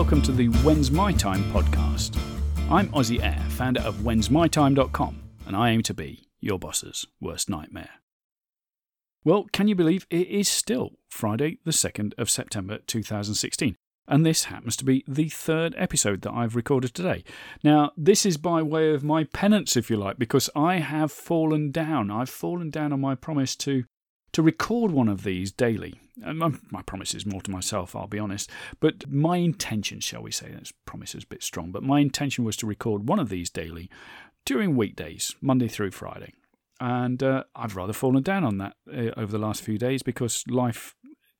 welcome to the When's My Time podcast. I'm Aussie Air, founder of whensmytime.com, and I aim to be your boss's worst nightmare. Well, can you believe it is still Friday, the 2nd of September 2016? And this happens to be the third episode that I've recorded today. Now, this is by way of my penance, if you like, because I have fallen down. I've fallen down on my promise to to record one of these daily. My promise is more to myself, I'll be honest. But my intention, shall we say, that's promise is a bit strong, but my intention was to record one of these daily during weekdays, Monday through Friday. And uh, I've rather fallen down on that uh, over the last few days because life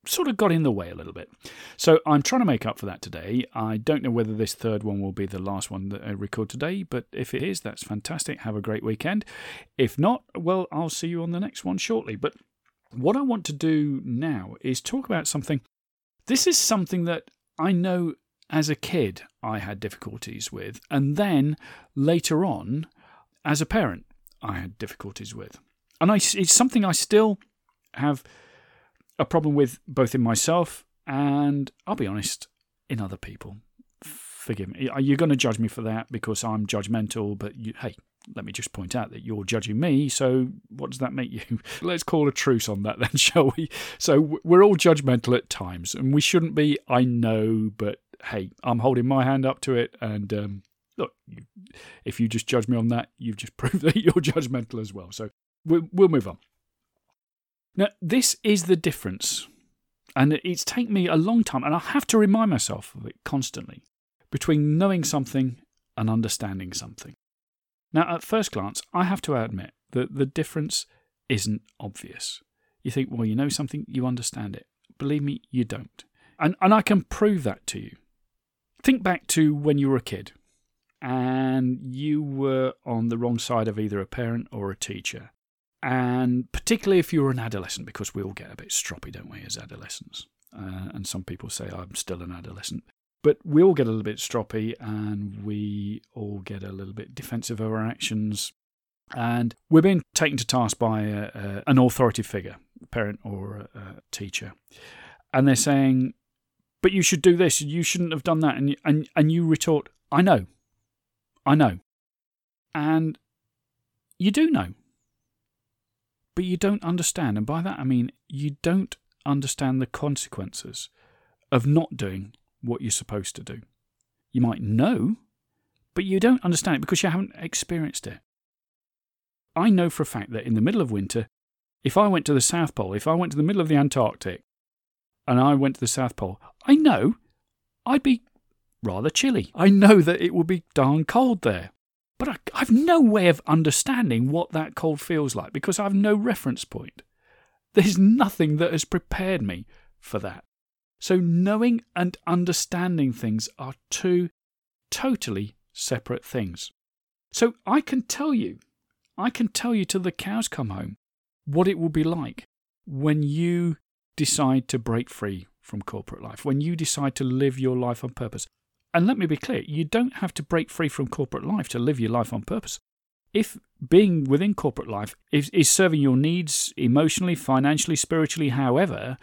sort of got in the way a little bit. So I'm trying to make up for that today. I don't know whether this third one will be the last one that I record today, but if it is, that's fantastic. Have a great weekend. If not, well, I'll see you on the next one shortly. But what I want to do now is talk about something. This is something that I know as a kid I had difficulties with, and then later on, as a parent, I had difficulties with. And I, it's something I still have a problem with both in myself and, I'll be honest, in other people. Forgive me. Are You're going to judge me for that because I'm judgmental, but you, hey, let me just point out that you're judging me, so what does that make you? Let's call a truce on that then, shall we? So we're all judgmental at times, and we shouldn't be, I know, but hey, I'm holding my hand up to it, and um, look, you, if you just judge me on that, you've just proved that you're judgmental as well. So we'll, we'll move on. Now, this is the difference, and it's taken me a long time, and I have to remind myself of it constantly, between knowing something and understanding something. Now, at first glance, I have to admit that the difference isn't obvious. You think, well, you know something, you understand it. Believe me, you don't. And, and I can prove that to you. Think back to when you were a kid and you were on the wrong side of either a parent or a teacher. And particularly if you were an adolescent, because we all get a bit stroppy, don't we, as adolescents? Uh, and some people say, I'm still an adolescent. But we all get a little bit stroppy and we all get a little bit defensive of our actions. And we're being taken to task by a, a, an authority figure, a parent or a, a, teacher. And they're saying, but you should do this, you shouldn't have done that. And, and, and you retort, I know. I know. And you do know. But you don't understand. And by that I mean you don't understand the consequences of not doing what you're supposed to do. You might know, but you don't understand it because you haven't experienced it. I know for a fact that in the middle of winter, if I went to the South Pole, if I went to the middle of the Antarctic and I went to the South Pole, I know I'd be rather chilly. I know that it would be darn cold there. But I, have no way of understanding what that cold feels like because I have no reference point. There's nothing that has prepared me for that. So, knowing and understanding things are two totally separate things. So, I can tell you, I can tell you till the cows come home what it will be like when you decide to break free from corporate life, when you decide to live your life on purpose. And let me be clear you don't have to break free from corporate life to live your life on purpose. If being within corporate life is, is serving your needs emotionally, financially, spiritually, however,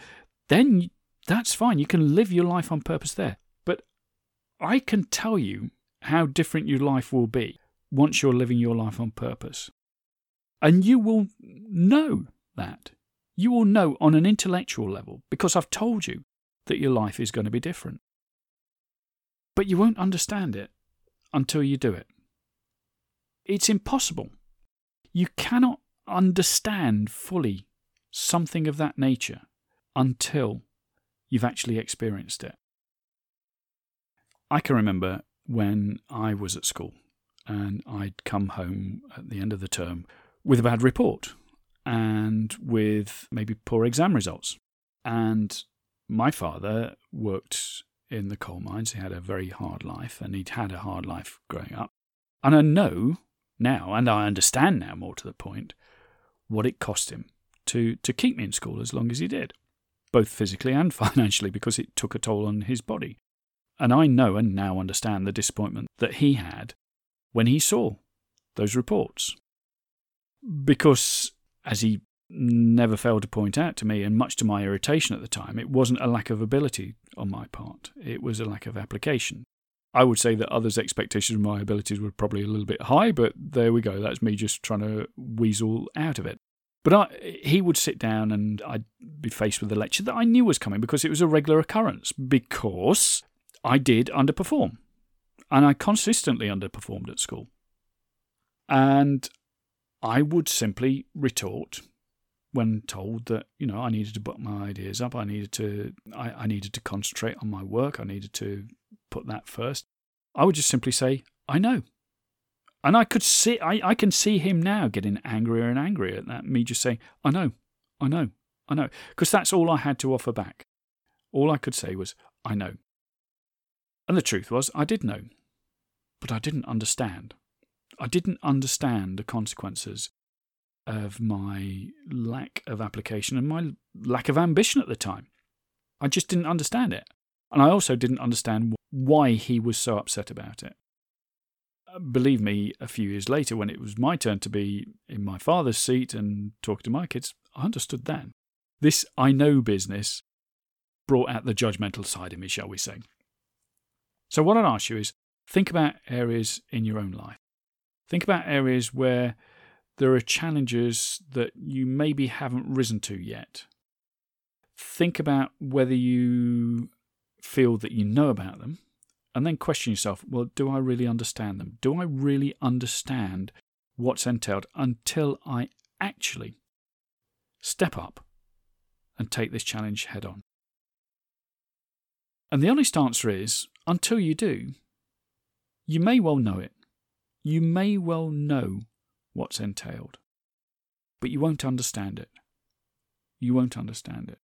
then that's fine. You can live your life on purpose there. But I can tell you how different your life will be once you're living your life on purpose. And you will know that. You will know on an intellectual level because I've told you that your life is going to be different. But you won't understand it until you do it. It's impossible. You cannot understand fully something of that nature until you've actually experienced it. I can remember when I was at school and I'd come home at the end of the term with a bad report and with maybe poor exam results. And my father worked in the coal mines. He had a very hard life and he'd had a hard life growing up. And I know now, and I understand now more to the point, what it cost him to, to keep me in school as long as he did both physically and financially, because it took a toll on his body. And I know and now understand the disappointment that he had when he saw those reports. Because, as he never failed to point out to me, and much to my irritation at the time, it wasn't a lack of ability on my part, it was a lack of application. I would say that others' expectations of my abilities were probably a little bit high, but there we go. That's me just trying to weasel out of it. But I, he would sit down and I'd be faced with a lecture that I knew was coming because it was a regular occurrence, because I did underperform. And I consistently underperformed at school. And I would simply retort when told that you know I needed to put my ideas up, I needed to I, I needed to concentrate on my work, I needed to put that first. I would just simply say, I know. And I could see I, I can see him now getting angrier and angrier at that, me just saying, I know, I know, I know. Because that's all I had to offer back. All I could say was, I know. And the truth was, I did know. But I didn't understand. I didn't understand the consequences of my lack of application and my lack of ambition at the time. I just didn't understand it. And I also didn't understand why he was so upset about it. Believe me, a few years later, when it was my turn to be in my father's seat and talking to my kids, I understood then. This I know business brought out the judgmental side of me, shall we say. So, what I'd ask you is think about areas in your own life. Think about areas where there are challenges that you maybe haven't risen to yet. Think about whether you feel that you know about them, and then question yourself well, do I really understand them? Do I really understand what's entailed until I actually step up and take this challenge head on? And the honest answer is until you do, you may well know it. You may well know what's entailed. But you won't understand it. You won't understand it.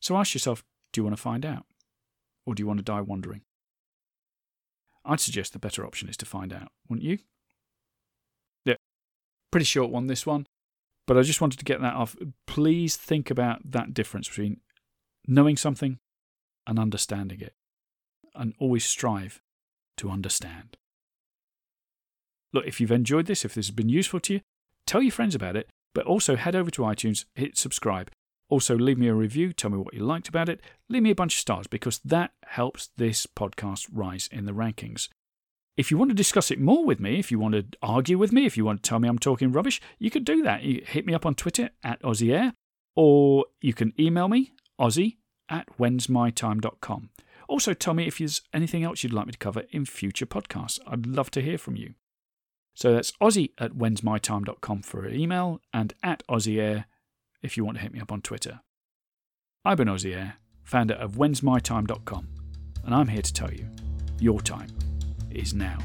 So ask yourself do you want to find out? Or do you want to die wondering? I'd suggest the better option is to find out, wouldn't you? Yeah, pretty short one, this one. But I just wanted to get that off. Please think about that difference between knowing something and understanding it. And always strive to understand. Look, if you've enjoyed this, if this has been useful to you, tell your friends about it, but also head over to iTunes, hit subscribe. Also, leave me a review, tell me what you liked about it, leave me a bunch of stars because that helps this podcast rise in the rankings. If you want to discuss it more with me, if you want to argue with me, if you want to tell me I'm talking rubbish, you could do that. You hit me up on Twitter at AussieAir, or you can email me, Aussie at whensmytime.com. Also, tell me if there's anything else you'd like me to cover in future podcasts. I'd love to hear from you. So that's Aussie at whensmytime.com for an email and at AussieAir if you want to hit me up on Twitter. I've been Air, founder of whensmytime.com, and I'm here to tell you your time is now.